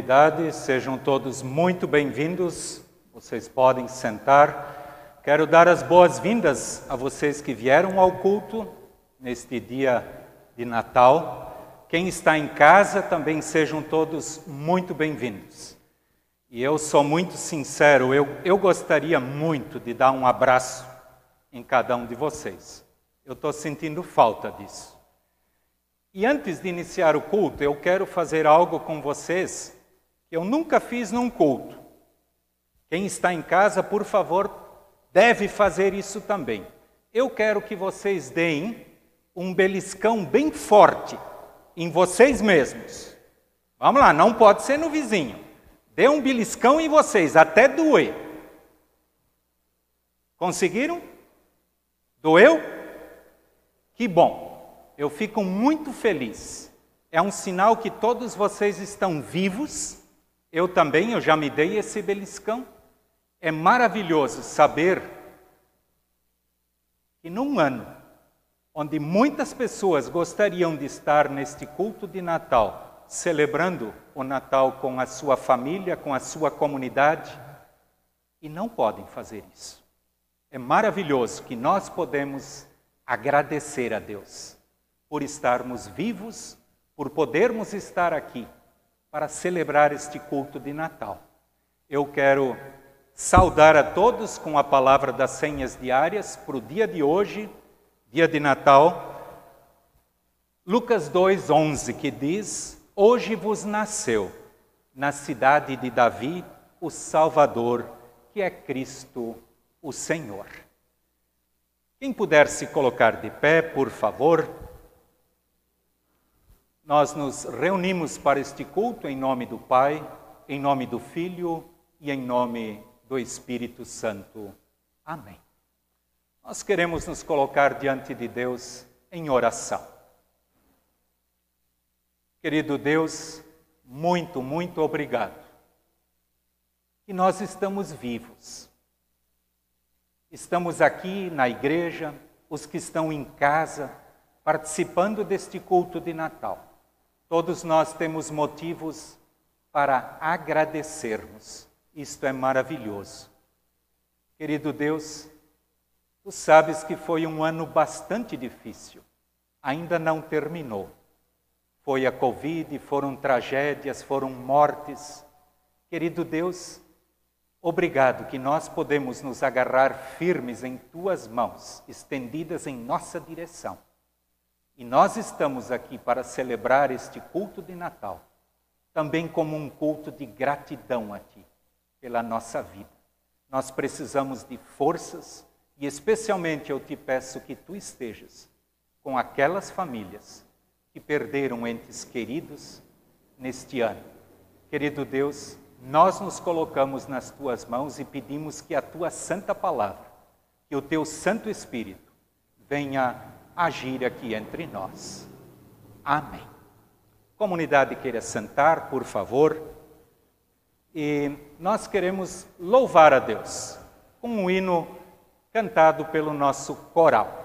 Comunidade, sejam todos muito bem-vindos. Vocês podem sentar. Quero dar as boas-vindas a vocês que vieram ao culto neste dia de Natal. Quem está em casa também sejam todos muito bem-vindos. E eu sou muito sincero, eu, eu gostaria muito de dar um abraço em cada um de vocês. Eu estou sentindo falta disso. E antes de iniciar o culto, eu quero fazer algo com vocês eu nunca fiz num culto. Quem está em casa, por favor, deve fazer isso também. Eu quero que vocês deem um beliscão bem forte em vocês mesmos. Vamos lá, não pode ser no vizinho. Dê um beliscão em vocês, até doer. Conseguiram? Doeu? Que bom eu fico muito feliz. É um sinal que todos vocês estão vivos. Eu também, eu já me dei esse beliscão. É maravilhoso saber que num ano onde muitas pessoas gostariam de estar neste culto de Natal, celebrando o Natal com a sua família, com a sua comunidade, e não podem fazer isso. É maravilhoso que nós podemos agradecer a Deus por estarmos vivos, por podermos estar aqui para celebrar este culto de Natal. Eu quero saudar a todos com a palavra das senhas diárias para o dia de hoje, dia de Natal. Lucas 2:11 que diz: Hoje vos nasceu na cidade de Davi o Salvador, que é Cristo, o Senhor. Quem puder se colocar de pé, por favor nós nos reunimos para este culto em nome do Pai, em nome do Filho e em nome do Espírito Santo. Amém. Nós queremos nos colocar diante de Deus em oração. Querido Deus, muito, muito obrigado. Que nós estamos vivos. Estamos aqui na igreja, os que estão em casa, participando deste culto de Natal. Todos nós temos motivos para agradecermos. Isto é maravilhoso. Querido Deus, tu sabes que foi um ano bastante difícil. Ainda não terminou. Foi a Covid, foram tragédias, foram mortes. Querido Deus, obrigado que nós podemos nos agarrar firmes em tuas mãos, estendidas em nossa direção e nós estamos aqui para celebrar este culto de Natal, também como um culto de gratidão a Ti pela nossa vida. Nós precisamos de forças e, especialmente, eu te peço que Tu estejas com aquelas famílias que perderam entes queridos neste ano. Querido Deus, nós nos colocamos nas Tuas mãos e pedimos que a Tua Santa Palavra, que o Teu Santo Espírito venha agir aqui entre nós. Amém. Comunidade queira sentar, por favor. E nós queremos louvar a Deus com um hino cantado pelo nosso coral.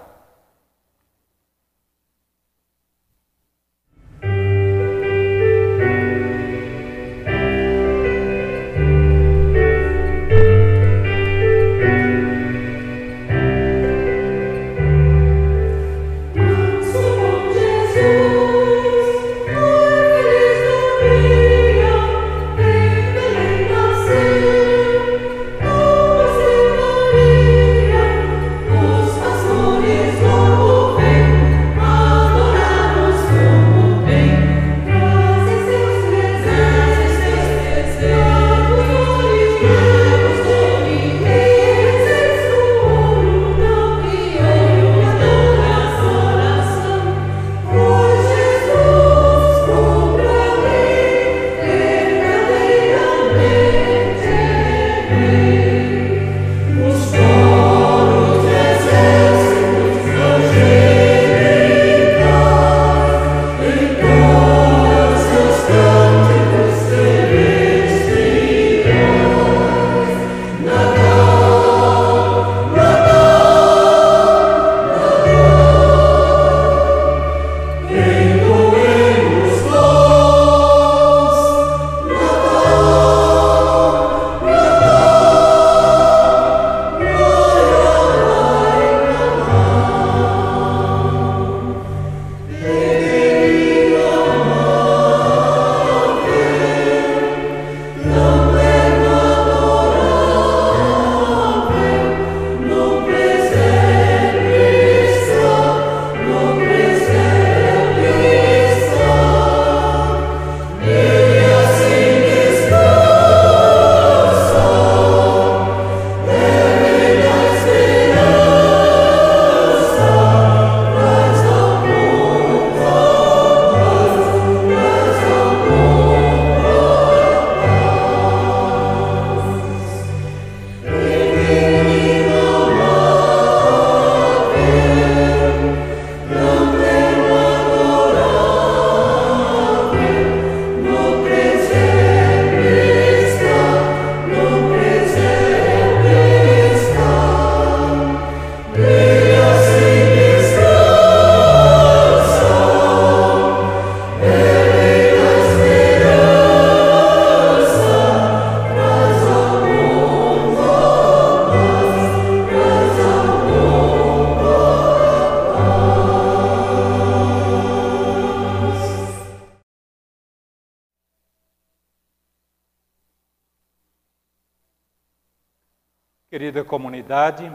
Querida comunidade,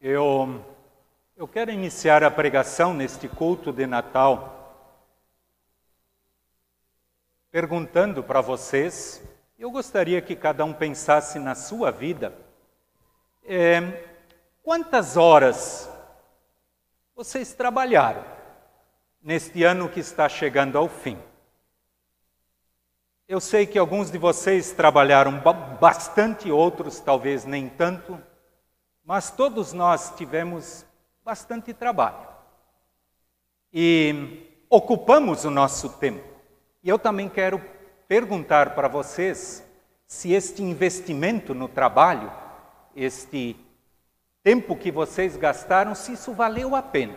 eu, eu quero iniciar a pregação neste culto de Natal perguntando para vocês, eu gostaria que cada um pensasse na sua vida, é, quantas horas vocês trabalharam neste ano que está chegando ao fim? Eu sei que alguns de vocês trabalharam bastante, outros talvez nem tanto, mas todos nós tivemos bastante trabalho. E ocupamos o nosso tempo. E eu também quero perguntar para vocês se este investimento no trabalho, este tempo que vocês gastaram, se isso valeu a pena.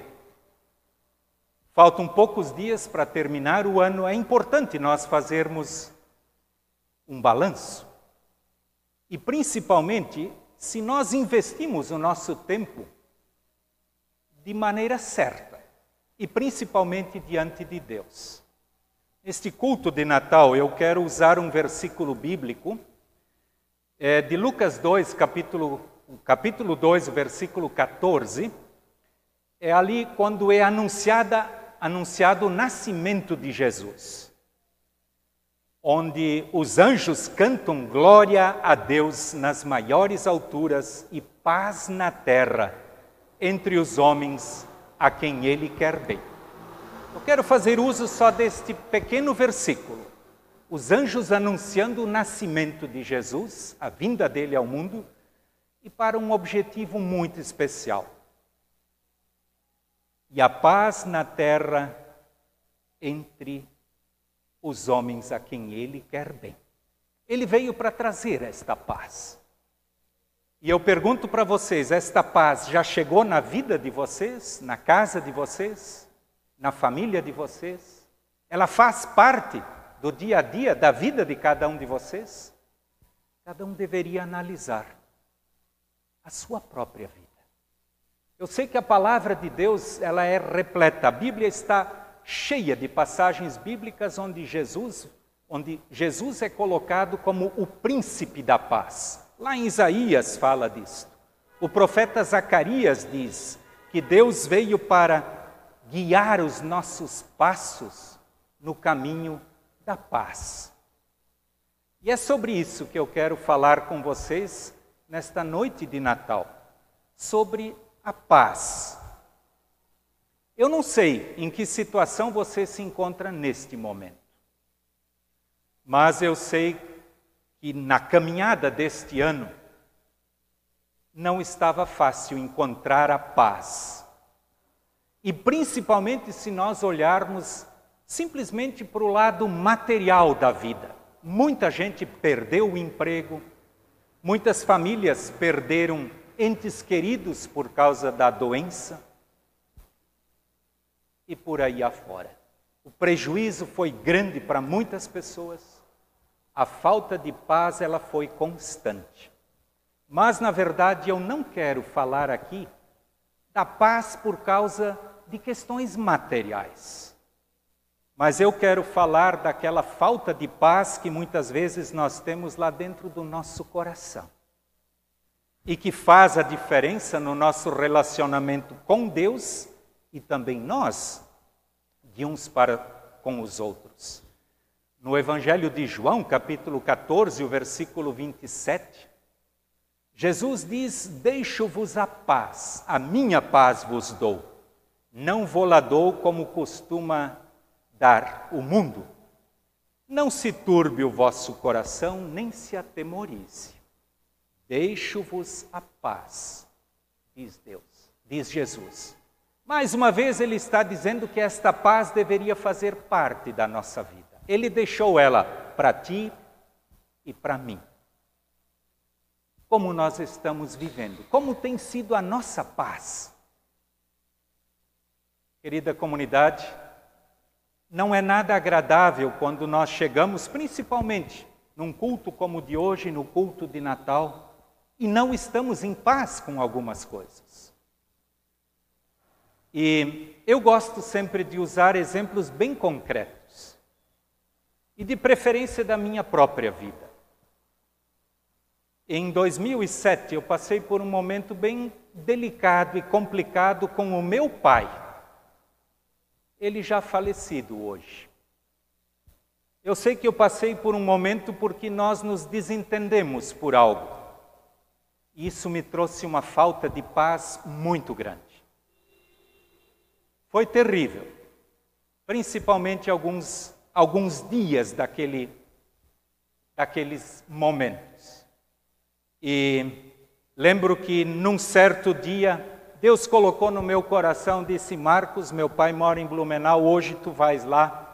Faltam poucos dias para terminar o ano, é importante nós fazermos um balanço. E principalmente, se nós investimos o nosso tempo de maneira certa, e principalmente diante de Deus. Neste culto de Natal, eu quero usar um versículo bíblico é, de Lucas 2, capítulo, capítulo 2, versículo 14. É ali quando é anunciada, anunciado o nascimento de Jesus onde os anjos cantam glória a Deus nas maiores alturas e paz na terra entre os homens a quem Ele quer bem. Eu quero fazer uso só deste pequeno versículo. Os anjos anunciando o nascimento de Jesus, a vinda dele ao mundo, e para um objetivo muito especial. E a paz na terra entre os homens a quem ele quer bem. Ele veio para trazer esta paz. E eu pergunto para vocês: esta paz já chegou na vida de vocês, na casa de vocês, na família de vocês? Ela faz parte do dia a dia, da vida de cada um de vocês? Cada um deveria analisar a sua própria vida. Eu sei que a palavra de Deus, ela é repleta. A Bíblia está cheia de passagens bíblicas onde Jesus, onde Jesus é colocado como o príncipe da paz. Lá em Isaías fala disso. O profeta Zacarias diz que Deus veio para guiar os nossos passos no caminho da paz. E é sobre isso que eu quero falar com vocês nesta noite de Natal, sobre a paz. Eu não sei em que situação você se encontra neste momento, mas eu sei que na caminhada deste ano não estava fácil encontrar a paz. E principalmente se nós olharmos simplesmente para o lado material da vida. Muita gente perdeu o emprego, muitas famílias perderam entes queridos por causa da doença e por aí afora. O prejuízo foi grande para muitas pessoas. A falta de paz ela foi constante. Mas na verdade eu não quero falar aqui da paz por causa de questões materiais. Mas eu quero falar daquela falta de paz que muitas vezes nós temos lá dentro do nosso coração. E que faz a diferença no nosso relacionamento com Deus e também nós, de uns para com os outros. No Evangelho de João, capítulo 14, o versículo 27, Jesus diz: Deixo-vos a paz, a minha paz vos dou. Não vou lá dou como costuma dar o mundo. Não se turbe o vosso coração, nem se atemorize. Deixo-vos a paz, diz Deus, diz Jesus. Mais uma vez, ele está dizendo que esta paz deveria fazer parte da nossa vida. Ele deixou ela para ti e para mim. Como nós estamos vivendo? Como tem sido a nossa paz? Querida comunidade, não é nada agradável quando nós chegamos, principalmente num culto como o de hoje, no culto de Natal, e não estamos em paz com algumas coisas. E eu gosto sempre de usar exemplos bem concretos, e de preferência da minha própria vida. Em 2007, eu passei por um momento bem delicado e complicado com o meu pai. Ele já falecido hoje. Eu sei que eu passei por um momento porque nós nos desentendemos por algo. Isso me trouxe uma falta de paz muito grande. Foi terrível, principalmente alguns, alguns dias daquele, daqueles momentos. E lembro que num certo dia, Deus colocou no meu coração, disse: Marcos, meu pai mora em Blumenau, hoje tu vais lá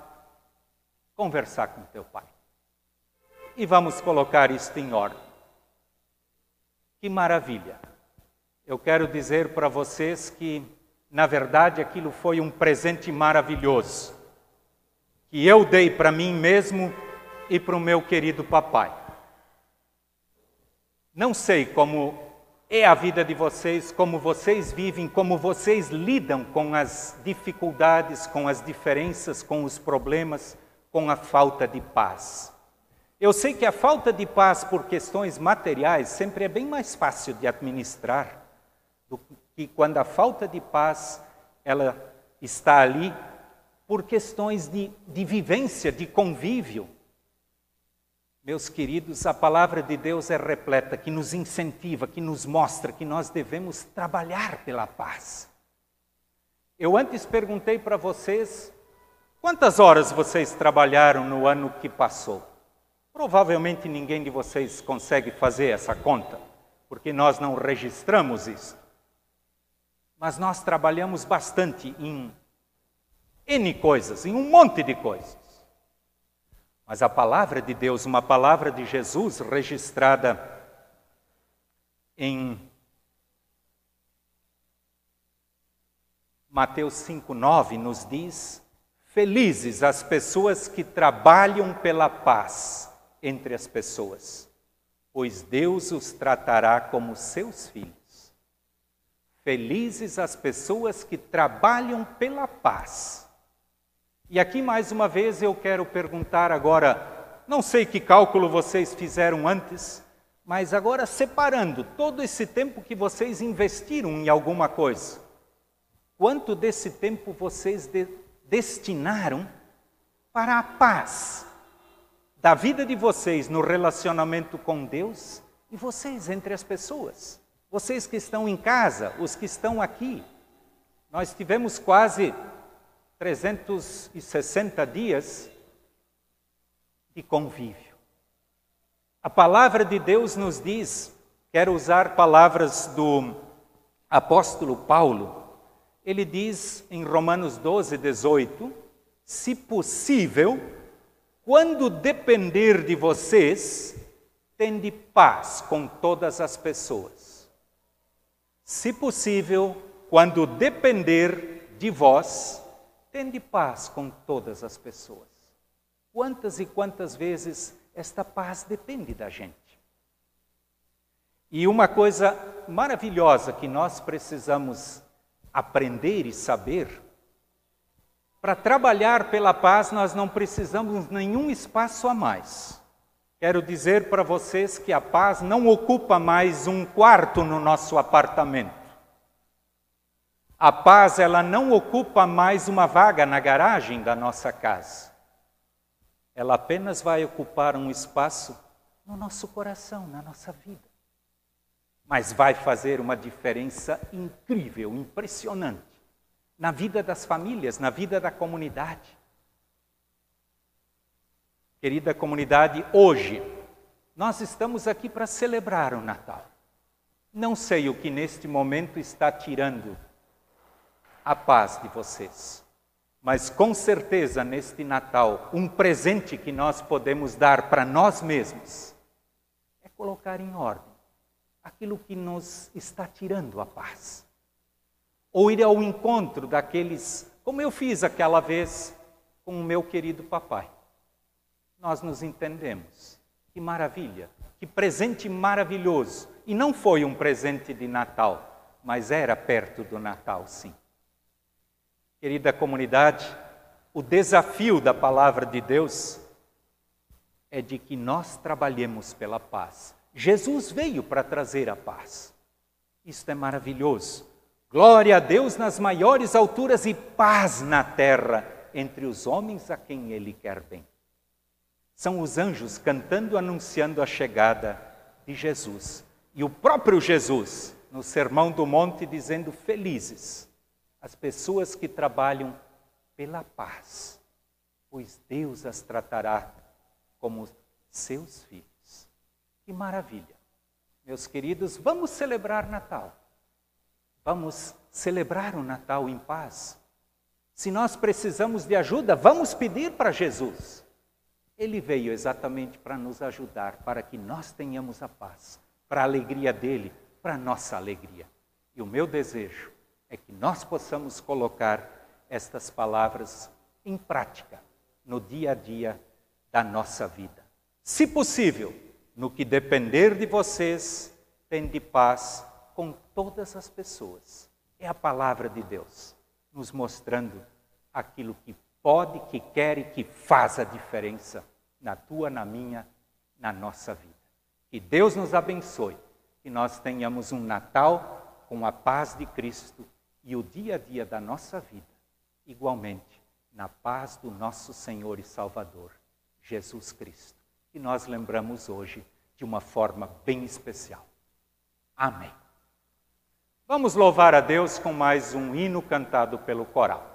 conversar com teu pai. E vamos colocar isto em ordem. Que maravilha! Eu quero dizer para vocês que, na verdade, aquilo foi um presente maravilhoso que eu dei para mim mesmo e para o meu querido papai. Não sei como é a vida de vocês, como vocês vivem, como vocês lidam com as dificuldades, com as diferenças, com os problemas, com a falta de paz. Eu sei que a falta de paz por questões materiais sempre é bem mais fácil de administrar do que quando a falta de paz ela está ali por questões de, de vivência, de convívio. Meus queridos, a palavra de Deus é repleta, que nos incentiva, que nos mostra que nós devemos trabalhar pela paz. Eu antes perguntei para vocês quantas horas vocês trabalharam no ano que passou. Provavelmente ninguém de vocês consegue fazer essa conta, porque nós não registramos isso. Mas nós trabalhamos bastante em N coisas, em um monte de coisas. Mas a palavra de Deus, uma palavra de Jesus registrada em Mateus 5:9 nos diz: Felizes as pessoas que trabalham pela paz entre as pessoas, pois Deus os tratará como seus filhos. Felizes as pessoas que trabalham pela paz e aqui mais uma vez eu quero perguntar agora, não sei que cálculo vocês fizeram antes, mas agora separando todo esse tempo que vocês investiram em alguma coisa, quanto desse tempo vocês de destinaram para a paz da vida de vocês no relacionamento com Deus e vocês entre as pessoas? Vocês que estão em casa, os que estão aqui. Nós tivemos quase 360 dias de convívio. A palavra de Deus nos diz, quero usar palavras do apóstolo Paulo, ele diz em Romanos 12, 18: se possível, quando depender de vocês, tende paz com todas as pessoas. Se possível, quando depender de vós, Tende paz com todas as pessoas. Quantas e quantas vezes esta paz depende da gente? E uma coisa maravilhosa que nós precisamos aprender e saber, para trabalhar pela paz nós não precisamos nenhum espaço a mais. Quero dizer para vocês que a paz não ocupa mais um quarto no nosso apartamento. A paz ela não ocupa mais uma vaga na garagem da nossa casa. Ela apenas vai ocupar um espaço no nosso coração, na nossa vida. Mas vai fazer uma diferença incrível, impressionante na vida das famílias, na vida da comunidade. Querida comunidade, hoje nós estamos aqui para celebrar o Natal. Não sei o que neste momento está tirando a paz de vocês. Mas com certeza neste Natal, um presente que nós podemos dar para nós mesmos é colocar em ordem aquilo que nos está tirando a paz. Ou ir ao encontro daqueles, como eu fiz aquela vez com o meu querido papai. Nós nos entendemos. Que maravilha, que presente maravilhoso. E não foi um presente de Natal, mas era perto do Natal, sim. Querida comunidade, o desafio da palavra de Deus é de que nós trabalhemos pela paz. Jesus veio para trazer a paz. Isto é maravilhoso. Glória a Deus nas maiores alturas e paz na terra entre os homens a quem Ele quer bem. São os anjos cantando, anunciando a chegada de Jesus. E o próprio Jesus, no Sermão do Monte, dizendo: Felizes as pessoas que trabalham pela paz, pois Deus as tratará como seus filhos. Que maravilha! Meus queridos, vamos celebrar Natal. Vamos celebrar o Natal em paz. Se nós precisamos de ajuda, vamos pedir para Jesus. Ele veio exatamente para nos ajudar, para que nós tenhamos a paz, para a alegria dele, para a nossa alegria. E o meu desejo é que nós possamos colocar estas palavras em prática no dia a dia da nossa vida. Se possível, no que depender de vocês, tende paz com todas as pessoas. É a palavra de Deus nos mostrando aquilo que pode, que quer e que faz a diferença na tua, na minha, na nossa vida. Que Deus nos abençoe, que nós tenhamos um Natal com a paz de Cristo e o dia a dia da nossa vida, igualmente na paz do nosso Senhor e Salvador, Jesus Cristo, que nós lembramos hoje de uma forma bem especial. Amém. Vamos louvar a Deus com mais um hino cantado pelo coral.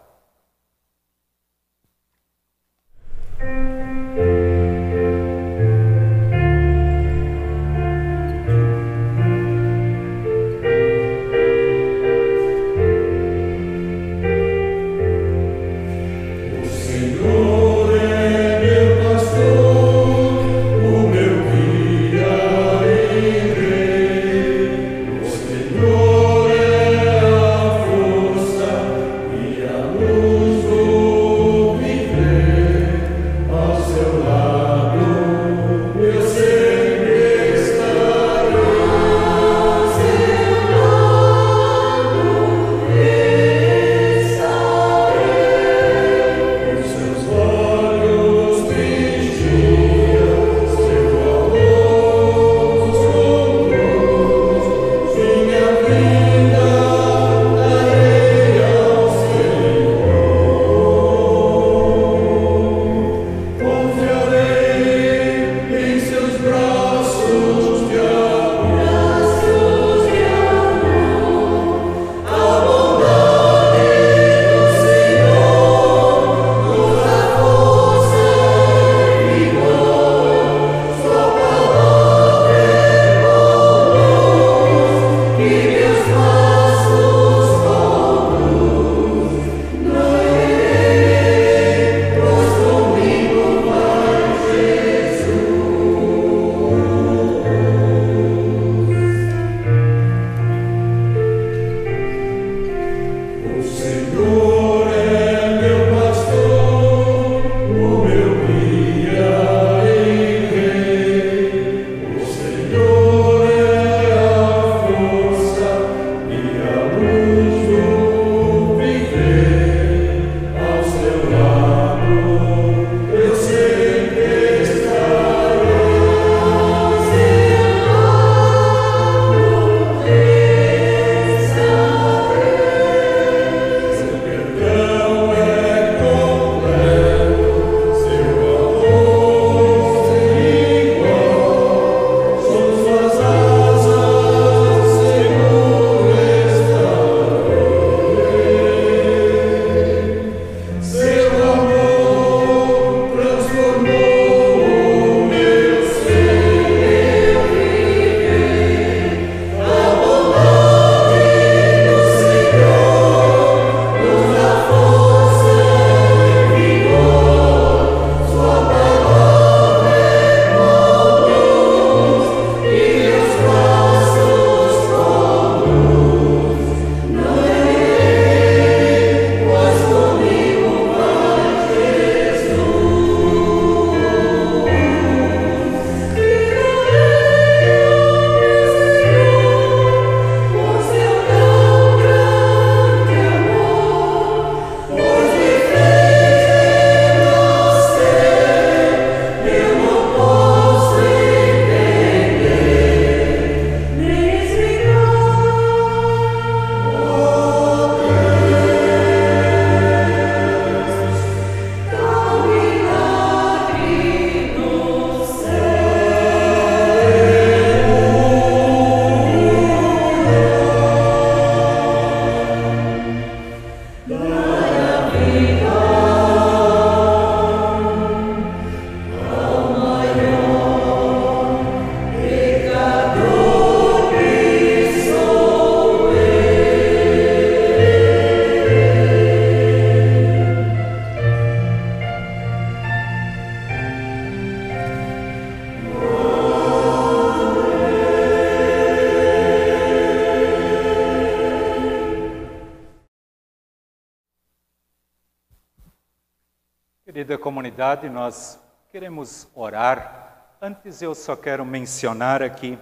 Comunidade, nós queremos orar. Antes, eu só quero mencionar aqui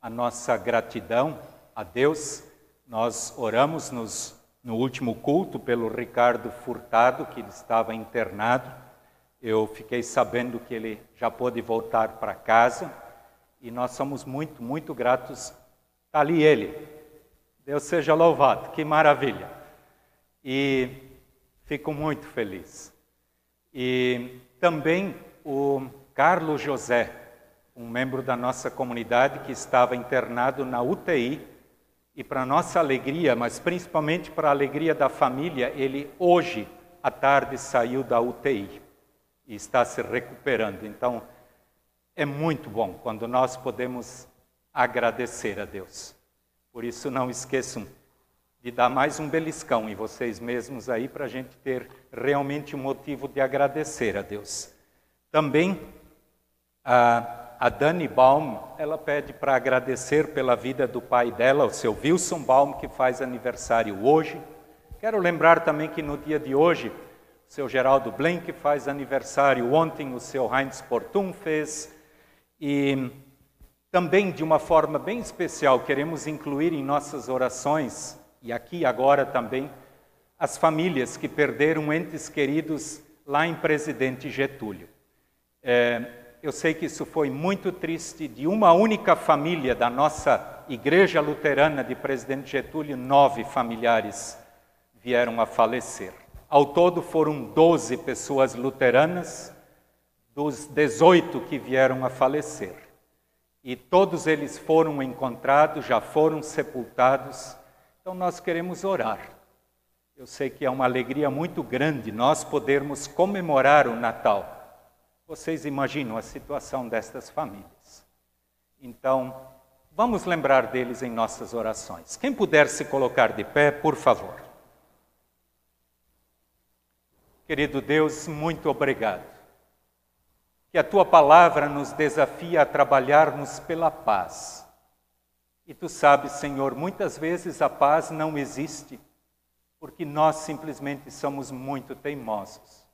a nossa gratidão a Deus. Nós oramos nos, no último culto pelo Ricardo Furtado, que ele estava internado. Eu fiquei sabendo que ele já pôde voltar para casa e nós somos muito, muito gratos. Está ali ele. Deus seja louvado, que maravilha. E fico muito feliz. E também o Carlos José, um membro da nossa comunidade que estava internado na UTI, e para nossa alegria, mas principalmente para a alegria da família, ele hoje à tarde saiu da UTI e está se recuperando. Então, é muito bom quando nós podemos agradecer a Deus. Por isso, não esqueçam de dar mais um beliscão em vocês mesmos aí, para a gente ter realmente um motivo de agradecer a Deus. Também, a, a Dani Baum, ela pede para agradecer pela vida do pai dela, o seu Wilson Baum, que faz aniversário hoje. Quero lembrar também que no dia de hoje, o seu Geraldo Blenk faz aniversário, ontem o seu Heinz Portum fez, e também, de uma forma bem especial, queremos incluir em nossas orações, e aqui agora também, as famílias que perderam entes queridos lá em Presidente Getúlio. É, eu sei que isso foi muito triste, de uma única família da nossa Igreja Luterana de Presidente Getúlio, nove familiares vieram a falecer. Ao todo foram doze pessoas luteranas, dos 18 que vieram a falecer. E todos eles foram encontrados, já foram sepultados. Então nós queremos orar. Eu sei que é uma alegria muito grande nós podermos comemorar o Natal. Vocês imaginam a situação destas famílias. Então, vamos lembrar deles em nossas orações. Quem puder se colocar de pé, por favor. Querido Deus, muito obrigado que a tua palavra nos desafia a trabalharmos pela paz. E tu sabes, Senhor, muitas vezes a paz não existe porque nós simplesmente somos muito teimosos.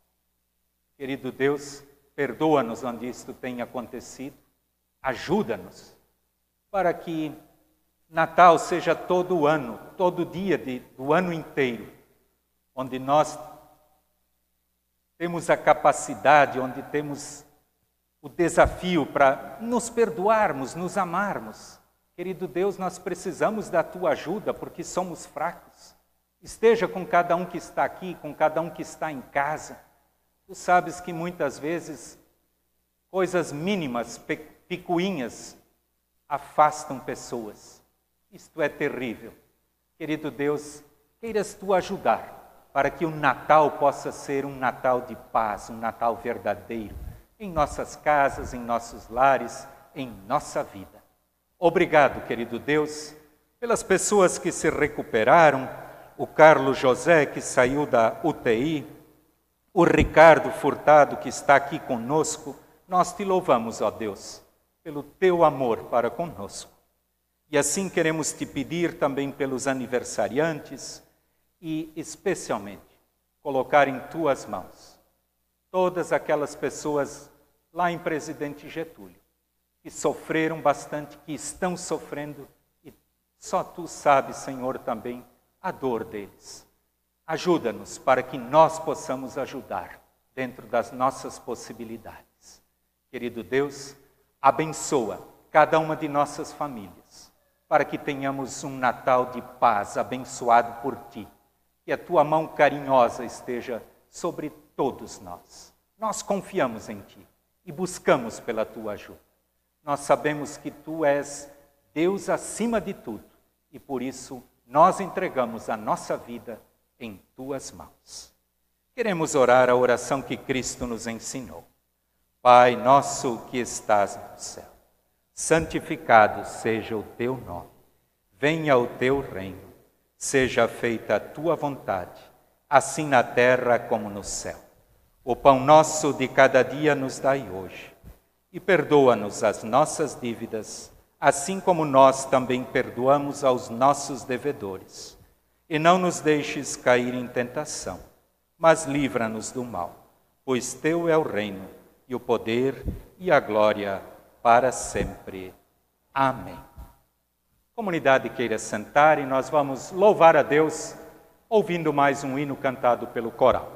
Querido Deus, perdoa-nos onde isto tenha acontecido, ajuda-nos para que Natal seja todo ano, todo dia de, do ano inteiro, onde nós temos a capacidade, onde temos o desafio para nos perdoarmos, nos amarmos. Querido Deus, nós precisamos da tua ajuda porque somos fracos. Esteja com cada um que está aqui, com cada um que está em casa. Tu sabes que muitas vezes coisas mínimas, picuinhas, afastam pessoas. Isto é terrível. Querido Deus, queiras tu ajudar para que o Natal possa ser um Natal de paz, um Natal verdadeiro em nossas casas, em nossos lares, em nossa vida. Obrigado, querido Deus, pelas pessoas que se recuperaram, o Carlos José que saiu da UTI, o Ricardo Furtado que está aqui conosco. Nós te louvamos, ó Deus, pelo teu amor para conosco. E assim queremos te pedir também pelos aniversariantes e, especialmente, colocar em tuas mãos todas aquelas pessoas lá em Presidente Getúlio, que sofreram bastante, que estão sofrendo, e só tu sabes, Senhor, também a dor deles. Ajuda-nos para que nós possamos ajudar dentro das nossas possibilidades. Querido Deus, abençoa cada uma de nossas famílias, para que tenhamos um Natal de paz abençoado por ti. Que a tua mão carinhosa esteja sobre todos nós. Nós confiamos em ti e buscamos pela tua ajuda. Nós sabemos que tu és Deus acima de tudo e por isso nós entregamos a nossa vida em tuas mãos. Queremos orar a oração que Cristo nos ensinou. Pai nosso que estás no céu, santificado seja o teu nome. Venha o teu reino. Seja feita a tua vontade, assim na terra como no céu. O pão nosso de cada dia nos dai hoje. E perdoa-nos as nossas dívidas, assim como nós também perdoamos aos nossos devedores. E não nos deixes cair em tentação, mas livra-nos do mal. pois teu é o reino, e o poder e a glória para sempre. Amém. Comunidade queira sentar e nós vamos louvar a Deus ouvindo mais um hino cantado pelo coral.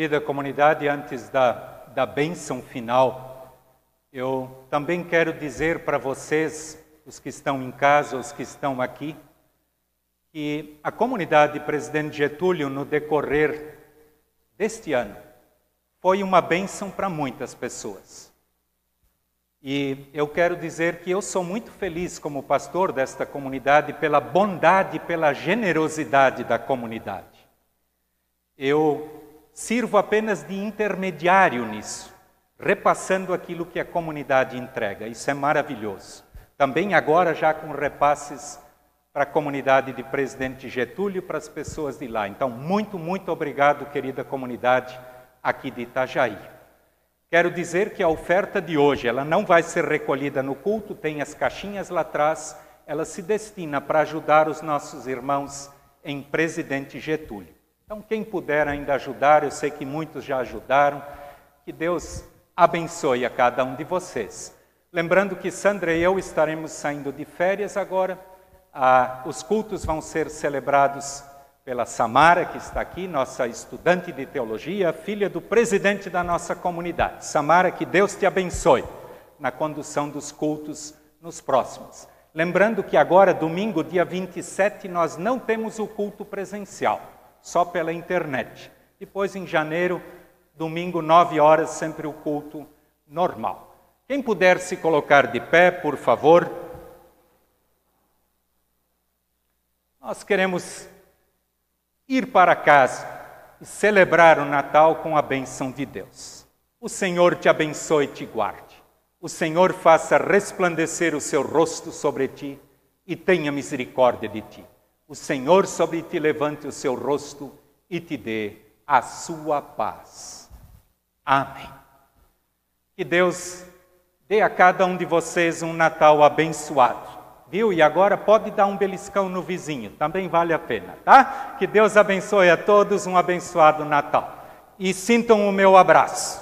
Querida comunidade, antes da, da bênção final, eu também quero dizer para vocês, os que estão em casa, os que estão aqui, que a comunidade Presidente Getúlio, no decorrer deste ano, foi uma bênção para muitas pessoas. E eu quero dizer que eu sou muito feliz como pastor desta comunidade pela bondade e pela generosidade da comunidade. Eu sirvo apenas de intermediário nisso, repassando aquilo que a comunidade entrega. Isso é maravilhoso. Também agora já com repasses para a comunidade de Presidente Getúlio, para as pessoas de lá. Então, muito, muito obrigado, querida comunidade aqui de Itajaí. Quero dizer que a oferta de hoje, ela não vai ser recolhida no culto, tem as caixinhas lá atrás, ela se destina para ajudar os nossos irmãos em Presidente Getúlio. Então, quem puder ainda ajudar, eu sei que muitos já ajudaram, que Deus abençoe a cada um de vocês. Lembrando que Sandra e eu estaremos saindo de férias agora, ah, os cultos vão ser celebrados pela Samara, que está aqui, nossa estudante de teologia, filha do presidente da nossa comunidade. Samara, que Deus te abençoe na condução dos cultos nos próximos. Lembrando que agora, domingo, dia 27, nós não temos o culto presencial só pela internet. Depois, em janeiro, domingo, nove horas, sempre o culto normal. Quem puder se colocar de pé, por favor. Nós queremos ir para casa e celebrar o Natal com a benção de Deus. O Senhor te abençoe e te guarde. o Senhor faça resplandecer o seu rosto sobre ti e tenha misericórdia de ti. O Senhor sobre ti levante o seu rosto e te dê a sua paz. Amém. Que Deus dê a cada um de vocês um Natal abençoado. Viu? E agora pode dar um beliscão no vizinho, também vale a pena, tá? Que Deus abençoe a todos, um abençoado Natal. E sintam o meu abraço.